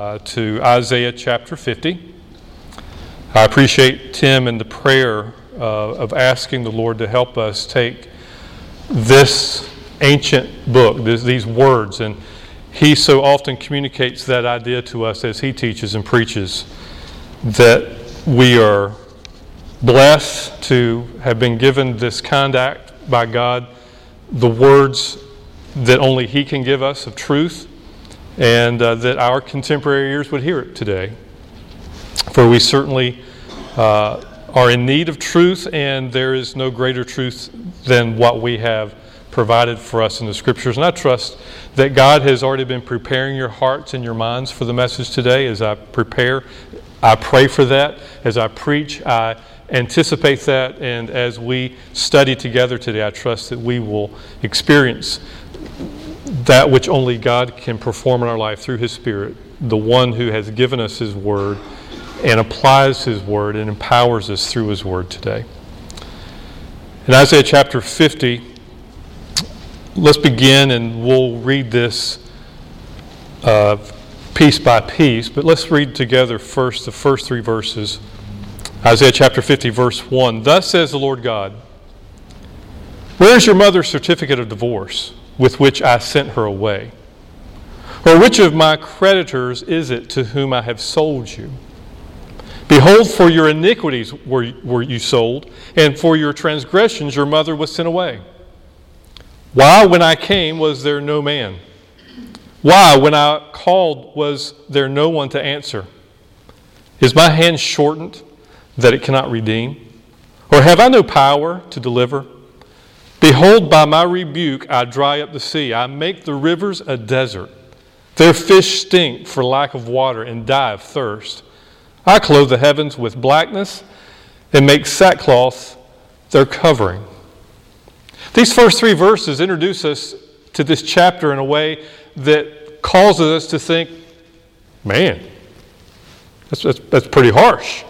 uh, to Isaiah chapter 50. I appreciate Tim and the prayer uh, of asking the Lord to help us take this ancient book, this, these words, and he so often communicates that idea to us as he teaches and preaches that we are blessed to have been given this conduct by God, the words that only he can give us of truth and uh, that our contemporary ears would hear it today. For we certainly uh, are in need of truth, and there is no greater truth than what we have provided for us in the Scriptures. And I trust that God has already been preparing your hearts and your minds for the message today as I prepare. I pray for that. As I preach, I anticipate that. And as we study together today, I trust that we will experience that which only God can perform in our life through His Spirit, the one who has given us His Word and applies His Word and empowers us through His Word today. In Isaiah chapter 50, let's begin and we'll read this uh, piece by piece, but let's read together first the first three verses. Isaiah chapter 50, verse 1. Thus says the Lord God Where is your mother's certificate of divorce? With which I sent her away? Or which of my creditors is it to whom I have sold you? Behold, for your iniquities were, were you sold, and for your transgressions your mother was sent away. Why, when I came, was there no man? Why, when I called, was there no one to answer? Is my hand shortened that it cannot redeem? Or have I no power to deliver? Behold, by my rebuke I dry up the sea, I make the rivers a desert. Their fish stink for lack of water and die of thirst. I clothe the heavens with blackness and make sackcloth their covering. These first three verses introduce us to this chapter in a way that causes us to think, man, that's, that's, that's pretty harsh.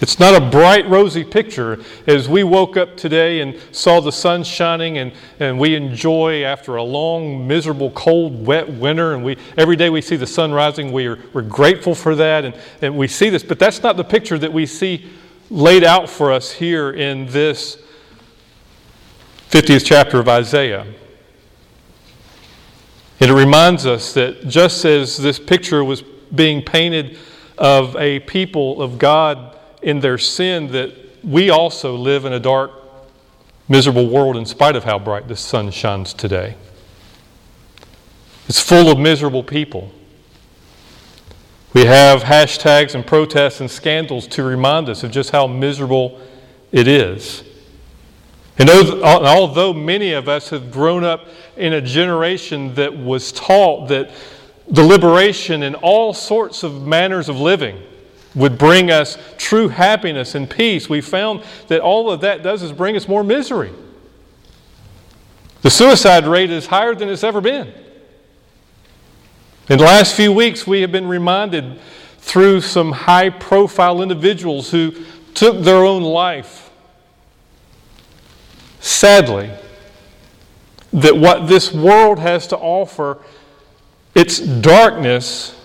It's not a bright, rosy picture. As we woke up today and saw the sun shining, and, and we enjoy after a long, miserable, cold, wet winter, and we, every day we see the sun rising, we are, we're grateful for that, and, and we see this. But that's not the picture that we see laid out for us here in this 50th chapter of Isaiah. And it reminds us that just as this picture was being painted of a people of God in their sin that we also live in a dark, miserable world in spite of how bright the sun shines today. It's full of miserable people. We have hashtags and protests and scandals to remind us of just how miserable it is. And although many of us have grown up in a generation that was taught that the liberation in all sorts of manners of living would bring us true happiness and peace, we found that all of that does is bring us more misery. The suicide rate is higher than it's ever been. In the last few weeks, we have been reminded through some high profile individuals who took their own life. Sadly, that what this world has to offer, its darkness,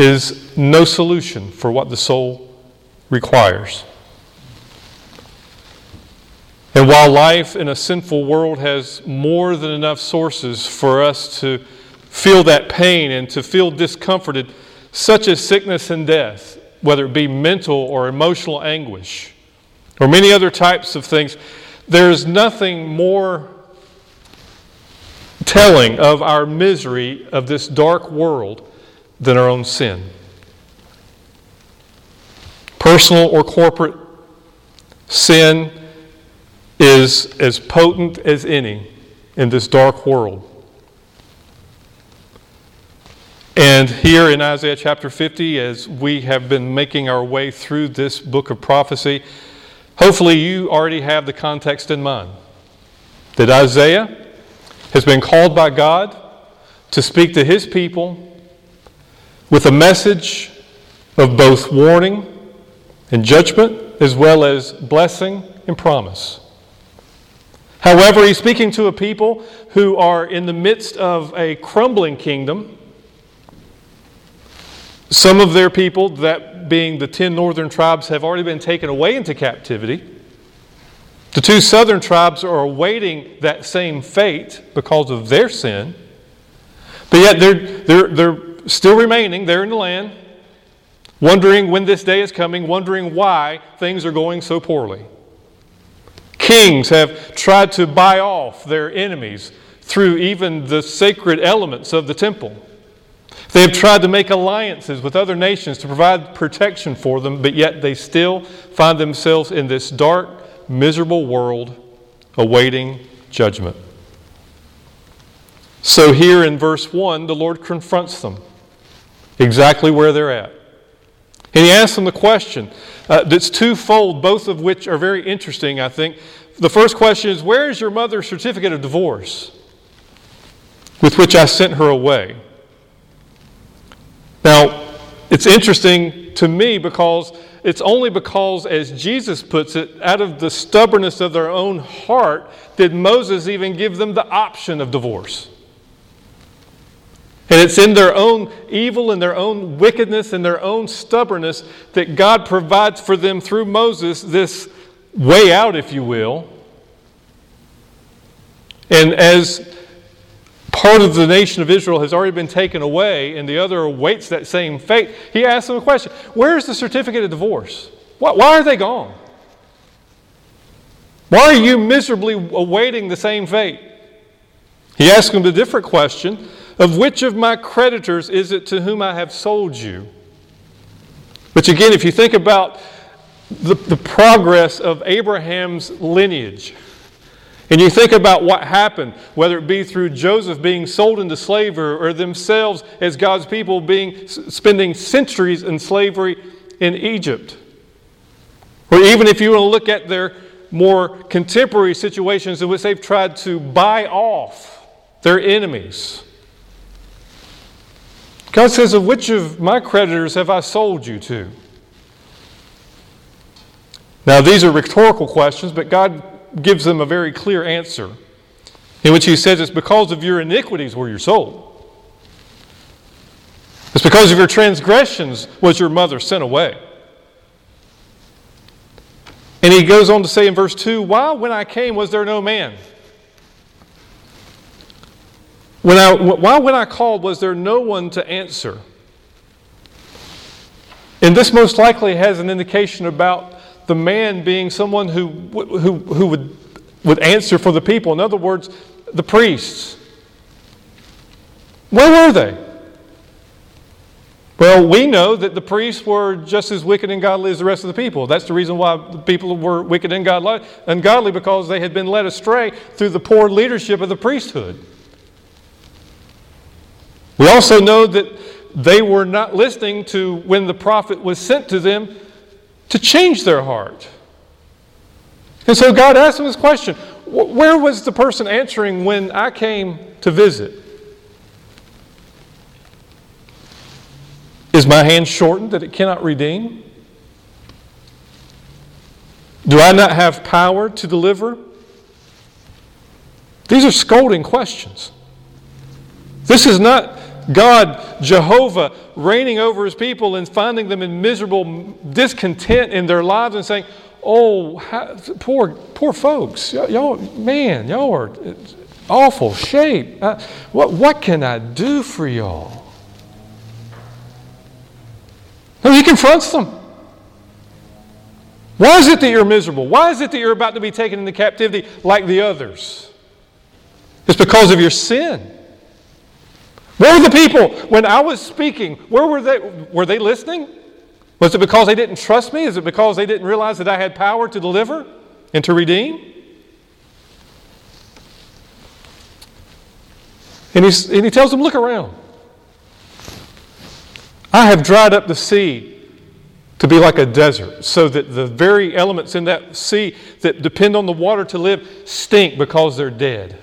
is no solution for what the soul requires. And while life in a sinful world has more than enough sources for us to feel that pain and to feel discomforted, such as sickness and death, whether it be mental or emotional anguish, or many other types of things, there is nothing more telling of our misery of this dark world than our own sin. Personal or corporate sin is as potent as any in this dark world. And here in Isaiah chapter 50, as we have been making our way through this book of prophecy, hopefully you already have the context in mind. That Isaiah has been called by God to speak to his people with a message of both warning and judgment, as well as blessing and promise. However, he's speaking to a people who are in the midst of a crumbling kingdom Some of their people, that being the ten northern tribes, have already been taken away into captivity. The two southern tribes are awaiting that same fate because of their sin. But yet they're, they're, they're still remaining there in the land, wondering when this day is coming, wondering why things are going so poorly. Kings have tried to buy off their enemies through even the sacred elements of the temple. They have tried to make alliances with other nations to provide protection for them, but yet they still find themselves in this dark, miserable world awaiting judgment. So, here in verse 1, the Lord confronts them exactly where they're at. And He asks them the question uh, that's twofold, both of which are very interesting, I think. The first question is Where is your mother's certificate of divorce with which I sent her away? Now, it's interesting to me because it's only because, as Jesus puts it, out of the stubbornness of their own heart did Moses even give them the option of divorce. And it's in their own evil and their own wickedness and their own stubbornness that God provides for them through Moses this way out, if you will. And as part of the nation of Israel has already been taken away and the other awaits that same fate, he asks them a question Where's the certificate of divorce? Why are they gone? Why are you miserably awaiting the same fate? He asks them a different question of which of my creditors is it to whom I have sold you? Which, again, if you think about the, the progress of Abraham's lineage, and you think about what happened, whether it be through Joseph being sold into slavery or themselves as God's people being spending centuries in slavery in Egypt. Or even if you want to look at their more contemporary situations in which they've tried to buy off their enemies. God says, Of which of my creditors have I sold you to? Now, these are rhetorical questions, but God gives them a very clear answer in which he says, It's because of your iniquities were your sold. It's because of your transgressions was your mother sent away. And he goes on to say in verse 2 Why, when I came, was there no man? When I, why, when I called, was there no one to answer? And this most likely has an indication about the man being someone who, who, who would, would answer for the people. In other words, the priests. Where were they? Well, we know that the priests were just as wicked and godly as the rest of the people. That's the reason why the people were wicked and godly, ungodly because they had been led astray through the poor leadership of the priesthood. We also know that they were not listening to when the prophet was sent to them to change their heart. And so God asked him this question Where was the person answering when I came to visit? Is my hand shortened that it cannot redeem? Do I not have power to deliver? These are scolding questions. This is not God, Jehovah, reigning over his people and finding them in miserable discontent in their lives and saying, Oh, how, poor, poor folks. Y'all, man, y'all are awful shape. Uh, what, what can I do for y'all? No, he confronts them. Why is it that you're miserable? Why is it that you're about to be taken into captivity like the others? It's because of your sin. Where were the people when I was speaking? Where were they? Were they listening? Was it because they didn't trust me? Is it because they didn't realize that I had power to deliver and to redeem? And, and he tells them, Look around. I have dried up the sea to be like a desert, so that the very elements in that sea that depend on the water to live stink because they're dead.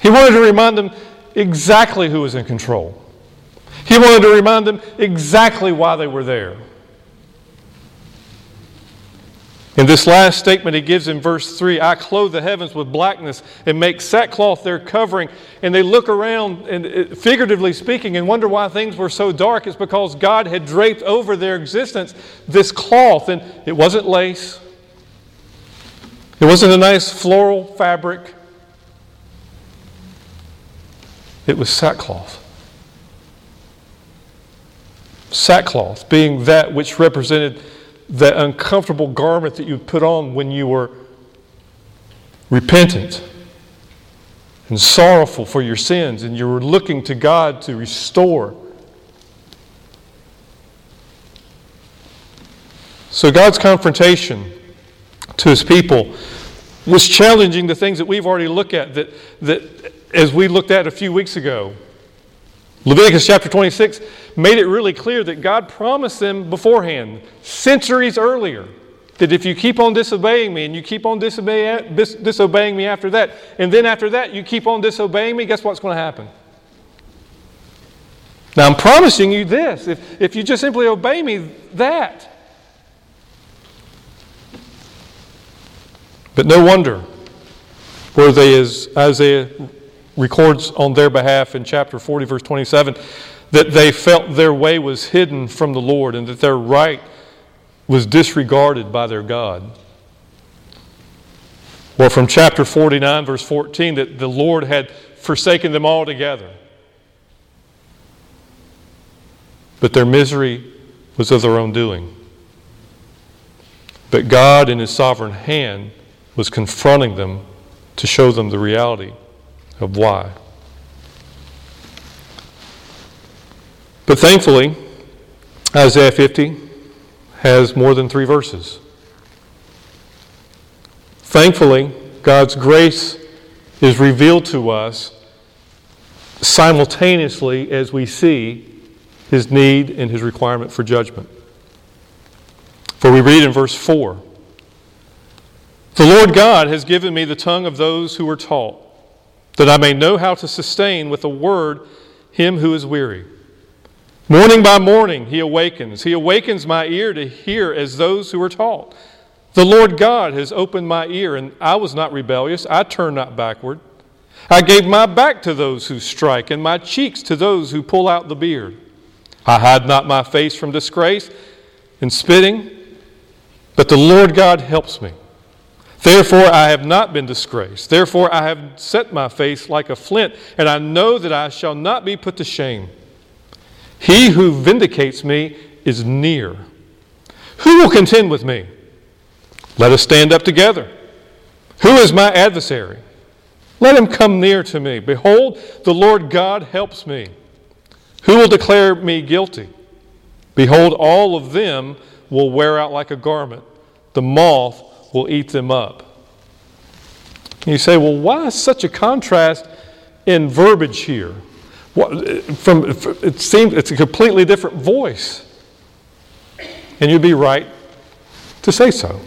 He wanted to remind them exactly who was in control. He wanted to remind them exactly why they were there. In this last statement he gives in verse 3 I clothe the heavens with blackness and make sackcloth their covering. And they look around, and uh, figuratively speaking, and wonder why things were so dark. It's because God had draped over their existence this cloth. And it wasn't lace, it wasn't a nice floral fabric, it was sackcloth. Sackcloth being that which represented that uncomfortable garment that you put on when you were repentant and sorrowful for your sins and you were looking to God to restore. So God's confrontation to his people was challenging the things that we've already looked at that, that as we looked at a few weeks ago. Leviticus chapter 26 made it really clear that God promised them beforehand, centuries earlier, that if you keep on disobeying me and you keep on disobey, dis, disobeying me after that, and then after that you keep on disobeying me, guess what's going to happen? Now I'm promising you this if, if you just simply obey me, that. But no wonder were they, as Isaiah records on their behalf in chapter 40, verse 27, that they felt their way was hidden from the Lord and that their right was disregarded by their God. Or from chapter 49, verse 14, that the Lord had forsaken them altogether. But their misery was of their own doing. But God, in His sovereign hand, was confronting them to show them the reality of why. But thankfully, Isaiah 50 has more than three verses. Thankfully, God's grace is revealed to us simultaneously as we see his need and his requirement for judgment. For we read in verse 4 The Lord God has given me the tongue of those who are taught that I may know how to sustain with a word him who is weary. Morning by morning he awakens. He awakens my ear to hear as those who are taught. The Lord God has opened my ear, and I was not rebellious. I turned not backward. I gave my back to those who strike, and my cheeks to those who pull out the beard. I hide not my face from disgrace and spitting, but the Lord God helps me. Therefore, I have not been disgraced. Therefore, I have set my face like a flint, and I know that I shall not be put to shame. He who vindicates me is near. Who will contend with me? Let us stand up together. Who is my adversary? Let him come near to me. Behold, the Lord God helps me. Who will declare me guilty? Behold, all of them will wear out like a garment. The moth will eat them up. you say, well, why such a contrast in verbiage here? from, it seems it's a completely different voice. And you'd be right to say so.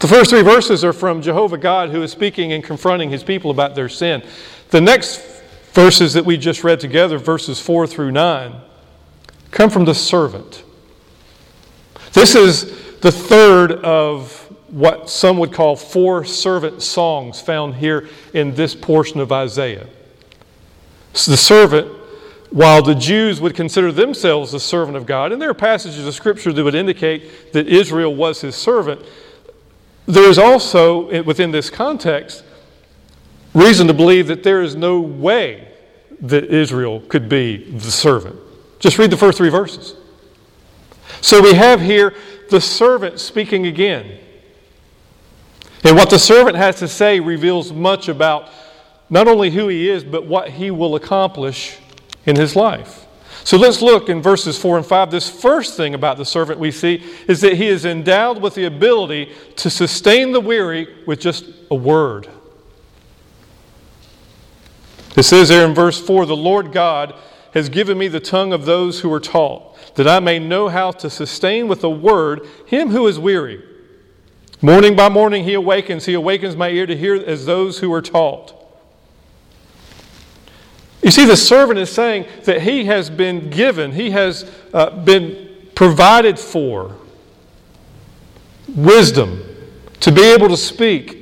The first three verses are from Jehovah God, who is speaking and confronting his people about their sin. The next verses that we just read together, verses 4 through 9, come from the servant. This is the third of what some would call four servant songs found here in this portion of Isaiah. So the servant, while the Jews would consider themselves the servant of God, and there are passages of Scripture that would indicate that Israel was his servant, there is also, within this context, reason to believe that there is no way that Israel could be the servant. Just read the first three verses. So we have here the servant speaking again. And what the servant has to say reveals much about not only who he is, but what he will accomplish in his life. So let's look in verses 4 and 5. This first thing about the servant we see is that he is endowed with the ability to sustain the weary with just a word. It says there in verse 4 The Lord God has given me the tongue of those who are taught, that I may know how to sustain with a word him who is weary. Morning by morning he awakens. He awakens my ear to hear as those who are taught. You see, the servant is saying that he has been given, he has uh, been provided for wisdom to be able to speak.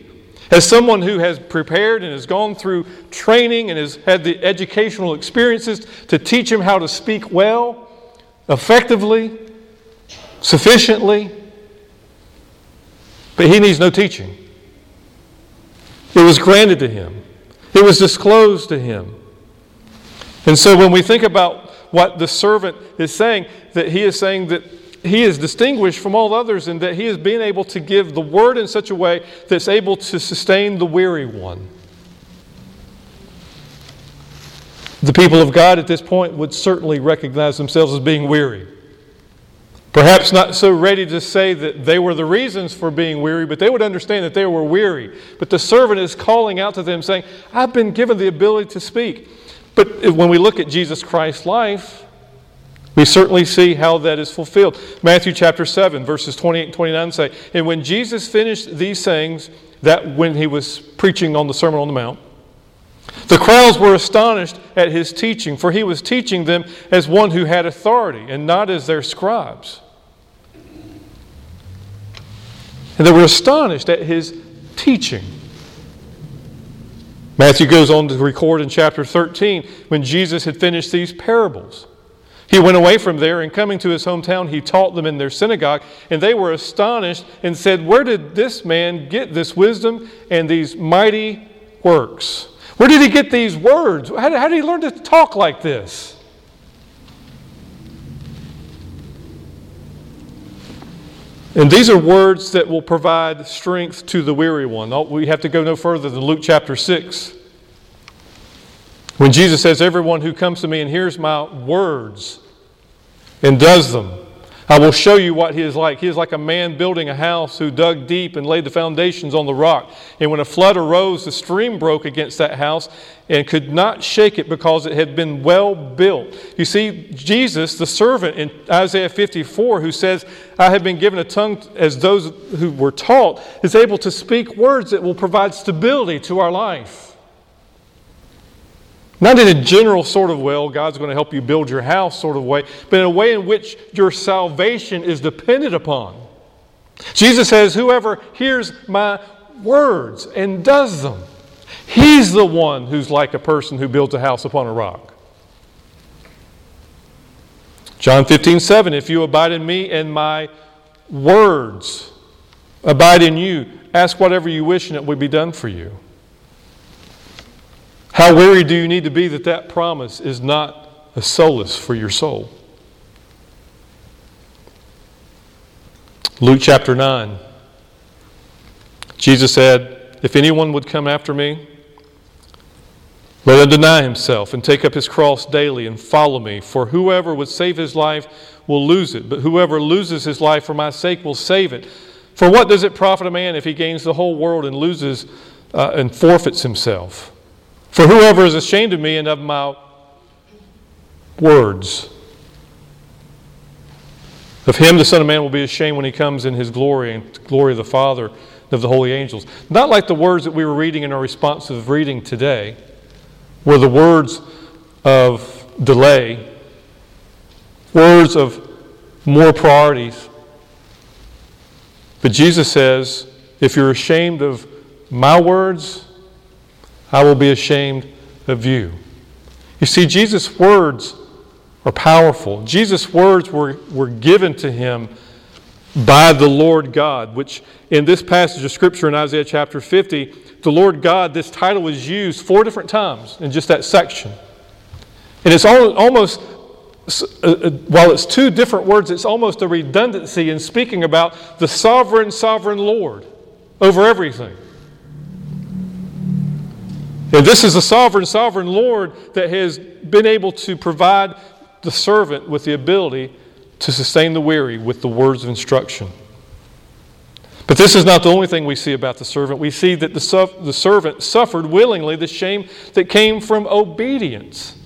As someone who has prepared and has gone through training and has had the educational experiences to teach him how to speak well, effectively, sufficiently, but he needs no teaching. It was granted to him, it was disclosed to him. And so when we think about what the servant is saying, that he is saying that he is distinguished from all others in that he is being able to give the word in such a way that's able to sustain the weary one. The people of God at this point would certainly recognize themselves as being weary. Perhaps not so ready to say that they were the reasons for being weary, but they would understand that they were weary. But the servant is calling out to them, saying, I've been given the ability to speak. But when we look at Jesus Christ's life, we certainly see how that is fulfilled. Matthew chapter 7, verses 28 and 29 say, And when Jesus finished these sayings, that when he was preaching on the Sermon on the Mount, the crowds were astonished at his teaching, for he was teaching them as one who had authority and not as their scribes. And they were astonished at his teaching. Matthew goes on to record in chapter 13 when Jesus had finished these parables. He went away from there, and coming to his hometown, he taught them in their synagogue. And they were astonished and said, Where did this man get this wisdom and these mighty works? Where did he get these words? How did, he learn to talk like this? And these are words that will provide strength to the weary one. Oh, we have to go no further than Luke chapter 6. When Jesus says, Everyone who comes to me and hears my words and does them. I will show you what he is like. He is like a man building a house who dug deep and laid the foundations on the rock. And when a flood arose, the stream broke against that house and could not shake it because it had been well built. You see, Jesus, the servant in Isaiah 54, who says, I have been given a tongue as those who were taught, is able to speak words that will provide stability to our life. Not in a general sort of way, God's going to help you build your house sort of way, but in a way in which your salvation is dependent upon. Jesus says, Whoever hears my words and does them, he's the one who's like a person who builds a house upon a rock. John 15, 7, if you abide in me and my words abide in you, ask whatever you wish and it will be done for you. How weary do you need to be that that promise is not a solace for your soul? Luke chapter 9. Jesus said, If anyone would come after me, let him deny himself and take up his cross daily and follow me. For whoever would save his life will lose it, but whoever loses his life for my sake will save it. For what does it profit a man if he gains the whole world and loses uh, and forfeits himself? For whoever is ashamed of me and of my words, of him the Son of Man will be ashamed when he comes in his glory and glory of the Father and of the holy angels. Not like the words that we were reading in our responsive reading today, were the words of delay, words of more priorities. But Jesus says, if you're ashamed of my words, I will be ashamed of you. You see, Jesus' words are powerful. Jesus' words were, were given to him by the Lord God, which in this passage of Scripture in Isaiah chapter 50, the Lord God, this title was used four different times in just that section. And it's almost, uh, uh, while it's two different words, it's almost a redundancy in speaking about the sovereign, sovereign Lord over everything. And this is the sovereign, sovereign Lord that has been able to provide the servant with the ability to sustain the weary with the words of instruction. But this is not the only thing we see about the servant. We see that the, the servant suffered willingly the shame that came from obedience.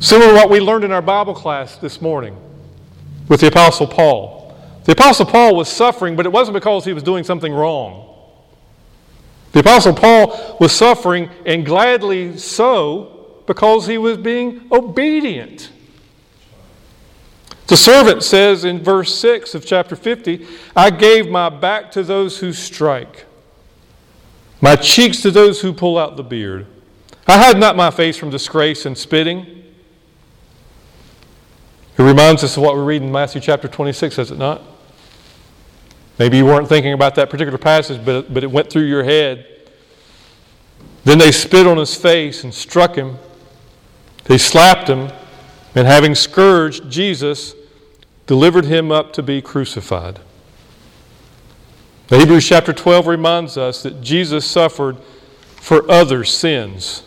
Similar to what we learned in our Bible class this morning with the Apostle Paul. The Apostle Paul was suffering, but it wasn't because he was doing something wrong. The Apostle Paul was suffering, and gladly so, because he was being obedient. The servant says in verse 6 of chapter 50, I gave my back to those who strike, my cheeks to those who pull out the beard. I hide not my face from disgrace and spitting. It reminds us of what we read in Matthew chapter 26, does it not? Maybe you weren't thinking about that particular passage, but, but it went through your head. Then they spit on his face and struck him. They slapped him, and having scourged Jesus, delivered him up to be crucified. Hebrews chapter 12 reminds us that Jesus suffered for others' sins.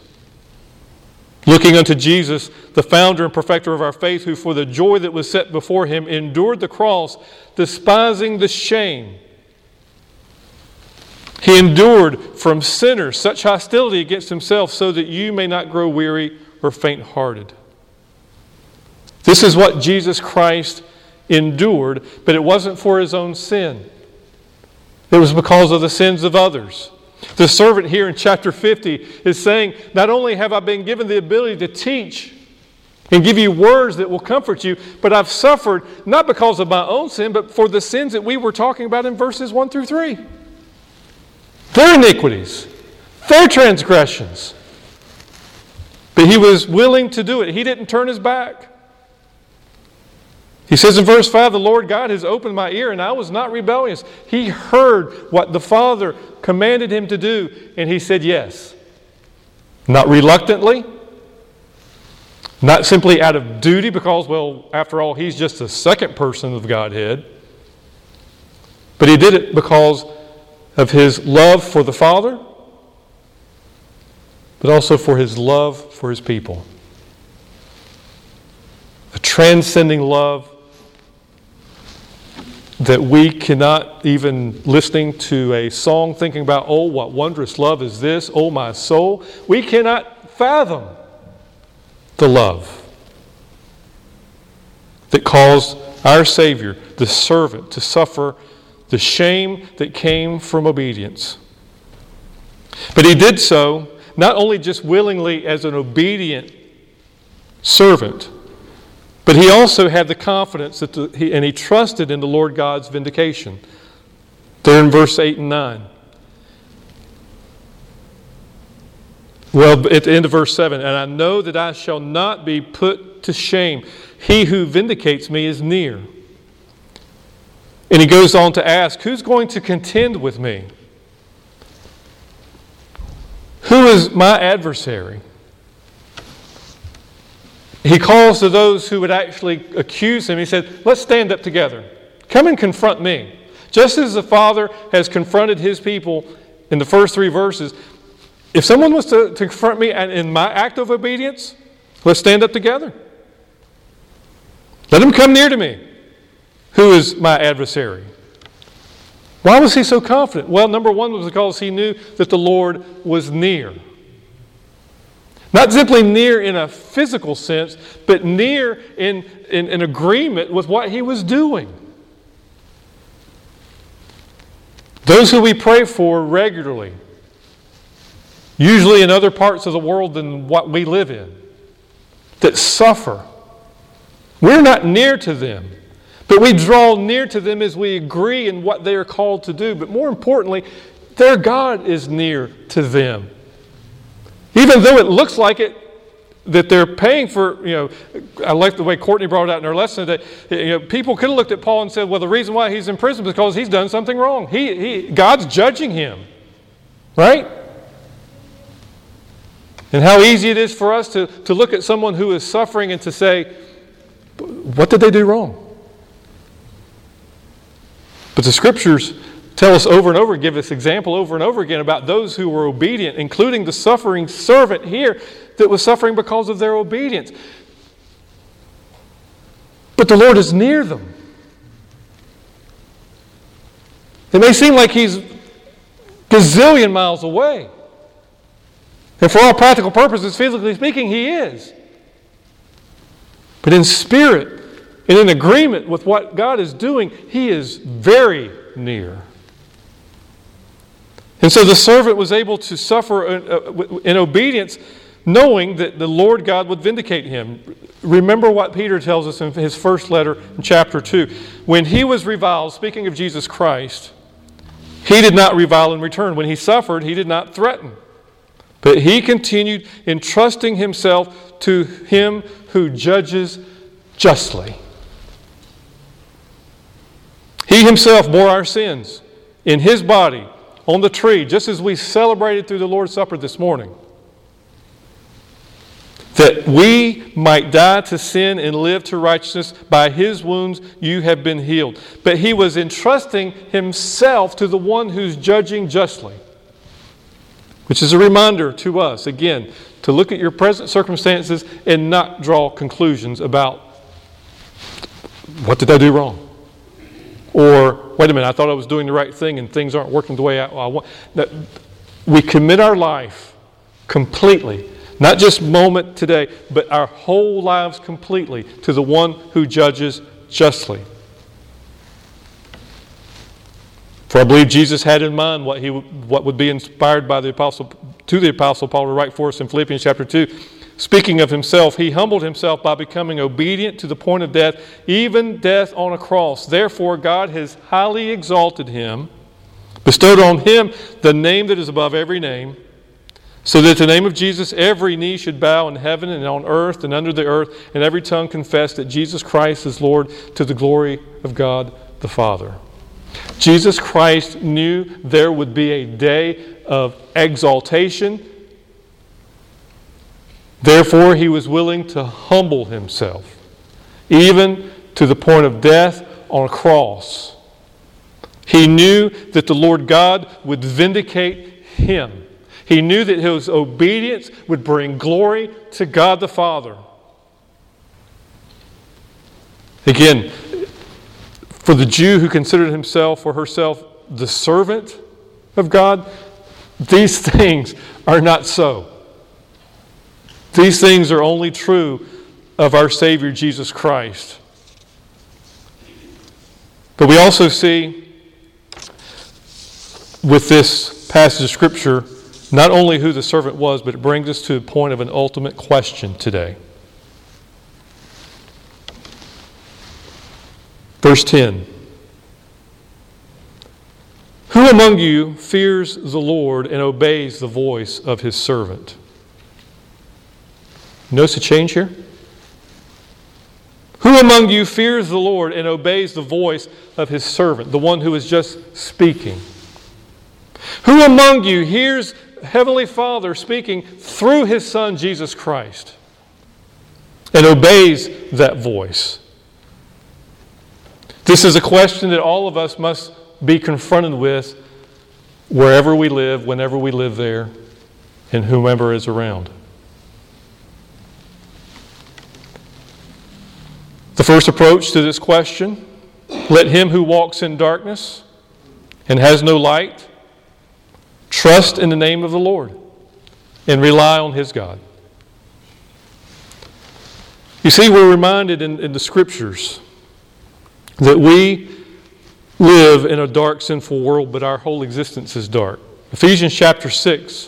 Looking unto Jesus, the founder and perfecter of our faith, who for the joy that was set before him endured the cross, despising the shame. He endured from sinners such hostility against himself so that you may not grow weary or faint hearted. This is what Jesus Christ endured, but it wasn't for his own sin, it was because of the sins of others. The servant here in chapter 50 is saying, Not only have I been given the ability to teach and give you words that will comfort you, but I've suffered not because of my own sin, but for the sins that we were talking about in verses 1 through 3. Their iniquities, their transgressions. But he was willing to do it, he didn't turn his back. He says in verse 5 The Lord God has opened my ear, and I was not rebellious. He heard what the Father commanded him to do, and he said yes. Not reluctantly, not simply out of duty, because, well, after all, he's just the second person of Godhead, but he did it because of his love for the Father, but also for his love for his people. A transcending love that we cannot even listening to a song thinking about, oh, what wondrous love is this, oh, my soul, we cannot fathom the love that caused our Savior, the servant, to suffer the shame that came from obedience. But he did so not only just willingly as an obedient servant, but he also had the confidence that the, he, and he trusted in the Lord God's vindication. There in verse 8 and 9. Well, at the end of verse 7, and I know that I shall not be put to shame. He who vindicates me is near. And he goes on to ask, Who's going to contend with me? Who is my adversary? He calls to those who would actually accuse him. He said, Let's stand up together. Come and confront me. Just as the Father has confronted his people in the first three verses, if someone was to, to confront me in my act of obedience, let's stand up together. Let him come near to me. Who is my adversary? Why was he so confident? Well, number one was because he knew that the Lord was near. Not simply near in a physical sense, but near in, in, in agreement with what he was doing. Those who we pray for regularly, usually in other parts of the world than what we live in, that suffer, we're not near to them. But we draw near to them as we agree in what they are called to do. But more importantly, their God is near to them. Even though it looks like it, that they're paying for, you know, I like the way Courtney brought it out in her lesson that you know, people could have looked at Paul and said, well, the reason why he's in prison is because he's done something wrong. He, he, God's judging him, right? And how easy it is for us to, to look at someone who is suffering and to say, what did they do wrong? But the scriptures tell us over and over, give us example over and over again about those who were obedient, including the suffering servant here that was suffering because of their obedience. But the Lord is near them. It may seem like He's gazillion miles away. And for all practical purposes, physically speaking, He is. But in spirit and in agreement with what God is doing, He is very near. And so the servant was able to suffer uh, uh, in obedience, knowing that the Lord God would vindicate him. remember what Peter tells us in his first letter in chapter 2. When he was reviled, speaking of Jesus Christ, he did not revile in return. When he suffered, he did not threaten. But he continued entrusting himself to him who judges justly. He himself bore our sins in his body on the tree, just as we celebrated through the Lord's Supper this morning. That we might die to sin and live to righteousness. By his wounds you have been healed. But he was entrusting himself to the one who's judging justly. Which is a reminder to us, again, to look at your present circumstances and not draw conclusions about what did I do wrong? Or, wait a minute, I thought I was doing the right thing and things aren't working the way I, I want. That we commit our life completely, not just moment today, but our whole lives completely to the one who judges justly. For I believe Jesus had in mind what, he, what would be inspired by the apostle, to the Apostle Paul to write for us in Philippians chapter 2. Speaking of himself, he humbled himself by becoming obedient to the point of death, even death on a cross. Therefore, God has highly exalted him, bestowed on him the name that is above every name, so that the name of Jesus every knee should bow in heaven and on earth and under the earth, and every tongue confess that Jesus Christ is Lord to the glory of God the Father. Jesus Christ knew there would be a day of exaltation. Therefore, he was willing to humble himself, even to the point of death on a cross. He knew that the Lord God would vindicate him. He knew that his obedience would bring glory to God the Father. Again, for the Jew who considered himself or herself the servant of God, these things are not so. These things are only true of our Savior Jesus Christ. But we also see with this passage of Scripture not only who the servant was, but it brings us to a point of an ultimate question today. Verse 10 Who among you fears the Lord and obeys the voice of his servant? Notice a change here? Who among you fears the Lord and obeys the voice of his servant, the one who is just speaking? Who among you hears Heavenly Father speaking through his Son, Jesus Christ, and obeys that voice? This is a question that all of us must be confronted with wherever we live, whenever we live there, and whomever is around. First approach to this question let him who walks in darkness and has no light trust in the name of the Lord and rely on his God. You see, we're reminded in, in the scriptures that we live in a dark, sinful world, but our whole existence is dark. Ephesians chapter 6.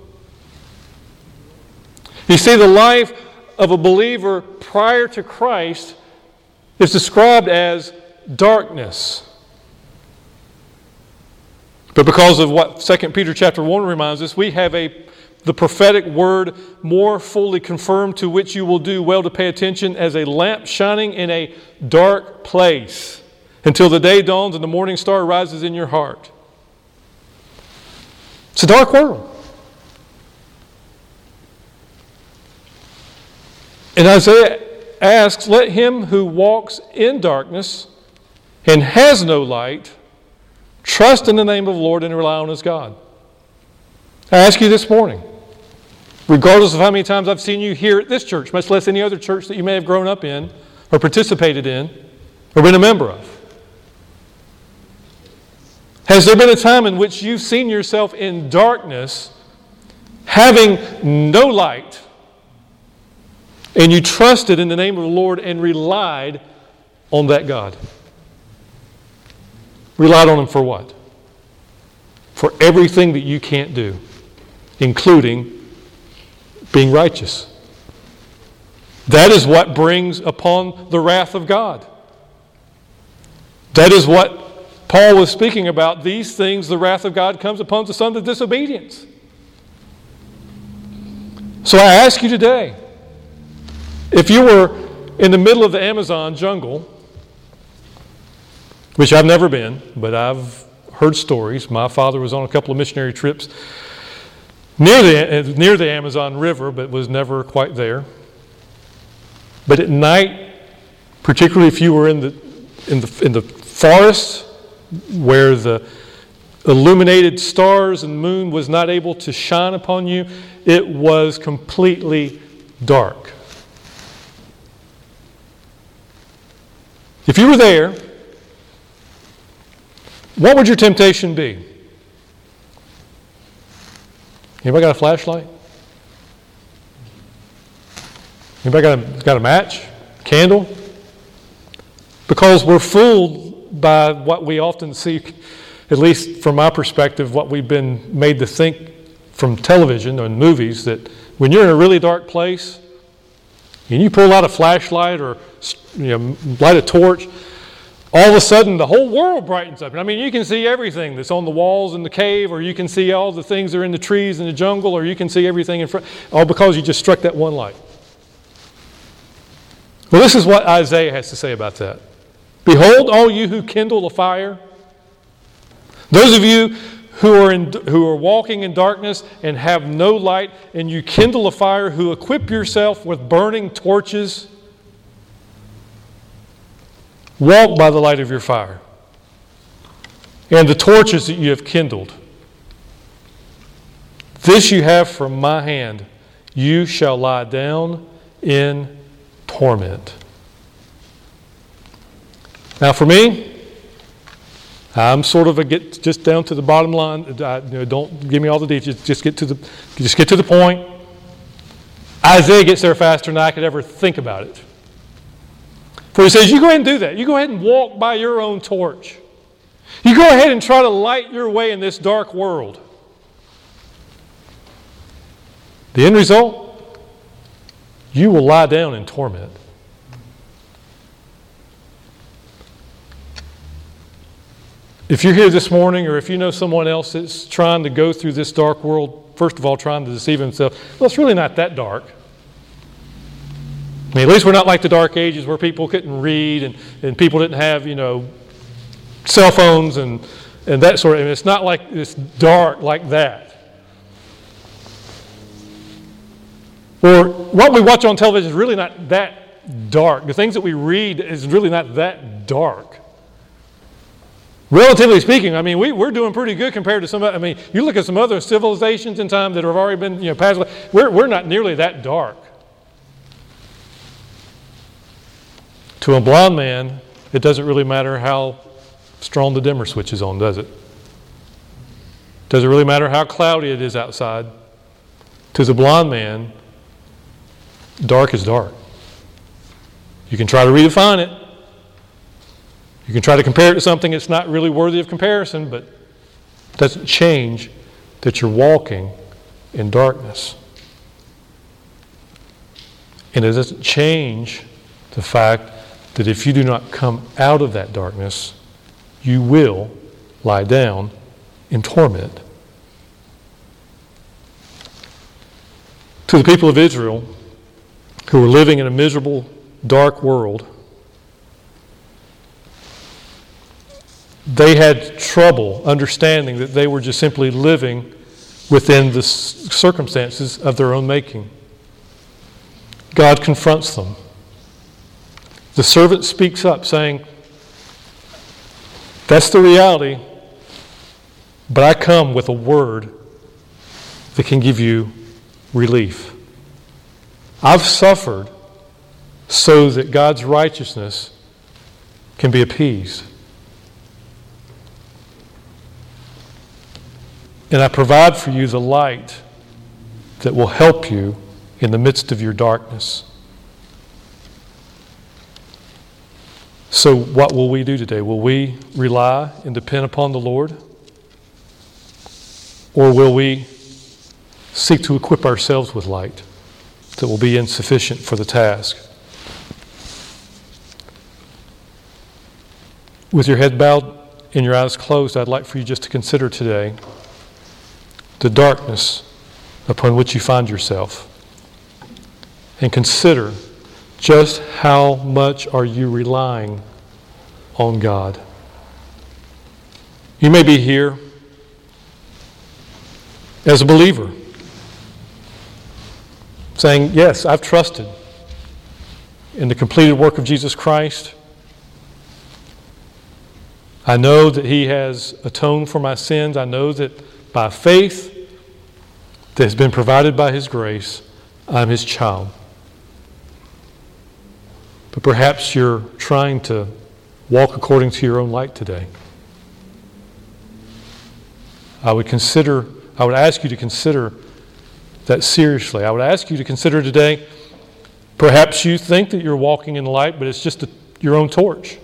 You see, the life of a believer prior to Christ is described as darkness. But because of what 2 Peter chapter 1 reminds us, we have a the prophetic word more fully confirmed, to which you will do well to pay attention as a lamp shining in a dark place until the day dawns and the morning star rises in your heart. It's a dark world. And Isaiah asks, Let him who walks in darkness and has no light trust in the name of the Lord and rely on his God. I ask you this morning regardless of how many times I've seen you here at this church, much less any other church that you may have grown up in or participated in or been a member of. Has there been a time in which you've seen yourself in darkness, having no light, and you trusted in the name of the Lord and relied on that God? Relied on Him for what? For everything that you can't do, including being righteous. That is what brings upon the wrath of God. That is what Paul was speaking about. These things, the wrath of God comes upon the son of disobedience. So I ask you today if you were in the middle of the Amazon jungle, which I've never been, but I've heard stories. My father was on a couple of missionary trips near the, near the Amazon River, but was never quite there. But at night, particularly if you were in the, in the, in the forest where the illuminated stars and moon was not able to shine upon you, it was completely dark. If you were there, what would your temptation be? Anybody got a flashlight? Anybody got a, got a match? Candle? Because we're fooled by what we often see, at least from my perspective, what we've been made to think from television and movies that when you're in a really dark place and you pull out a flashlight or you know, light a torch, all of a sudden the whole world brightens up. I mean, you can see everything that's on the walls in the cave, or you can see all the things that are in the trees in the jungle, or you can see everything in front, all because you just struck that one light. Well, this is what Isaiah has to say about that. Behold, all you who kindle a fire, those of you who are, in, who are walking in darkness and have no light, and you kindle a fire, who equip yourself with burning torches Walk by the light of your fire and the torches that you have kindled. This you have from my hand. You shall lie down in torment. Now, for me, I'm sort of a get just down to the bottom line. I, you know, don't give me all the details. Just get to the just get to the point. Isaiah gets there faster than I could ever think about it. For he says, You go ahead and do that. You go ahead and walk by your own torch. You go ahead and try to light your way in this dark world. The end result, you will lie down in torment. If you're here this morning, or if you know someone else that's trying to go through this dark world, first of all, trying to deceive himself, well, it's really not that dark. I mean, at least we're not like the Dark Ages where people couldn't read and, and people didn't have, you know, cell phones and, and that sort of. I mean, it's not like it's dark like that. Or what we watch on television is really not that dark. The things that we read is really not that dark. Relatively speaking, I mean, we, we're doing pretty good compared to some. I mean, you look at some other civilizations in time that have already been, you know, passed. We're, we're not nearly that dark. To a blind man, it doesn't really matter how strong the dimmer switch is on, does it? Does it really matter how cloudy it is outside? To the blind man, dark is dark. You can try to redefine it. You can try to compare it to something that's not really worthy of comparison, but it doesn't change that you're walking in darkness. And it doesn't change the fact that if you do not come out of that darkness, you will lie down in torment. To the people of Israel who were living in a miserable, dark world, they had trouble understanding that they were just simply living within the circumstances of their own making. God confronts them the servant speaks up, saying, That's the reality, but I come with a word that can give you relief. I've suffered so that God's righteousness can be appeased. And I provide for you the light that will help you in the midst of your darkness. So, what will we do today? Will we rely and depend upon the Lord? Or will we seek to equip ourselves with light that will be insufficient for the task? With your head bowed and your eyes closed, I'd like for you just to consider today the darkness upon which you find yourself. And consider just how much are you relying on God. You may be here as a believer saying, Yes, I've trusted in the completed work of Jesus Christ. I know that He has atoned for my sins. I know that by faith that has been provided by His grace, I'm His child. But perhaps you're trying to walk according to your own light today. I would consider, I would ask you to consider that seriously. I would ask you to consider today perhaps you think that you're walking in the light, but it's just a, your own torch.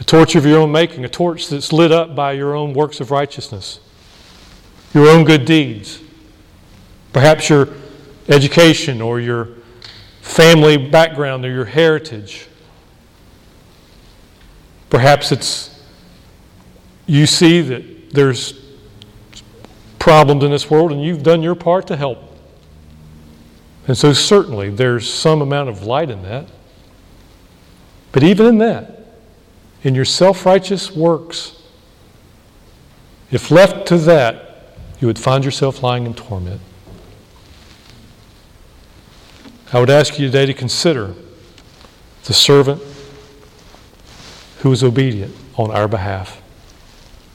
A torch of your own making, a torch that's lit up by your own works of righteousness, your own good deeds. Perhaps your education or your family background or your heritage. Perhaps it's you see that there's problems in this world and you've done your part to help. And so, certainly, there's some amount of light in that. But even in that, in your self righteous works, if left to that, you would find yourself lying in torment. I would ask you today to consider the servant who was obedient on our behalf.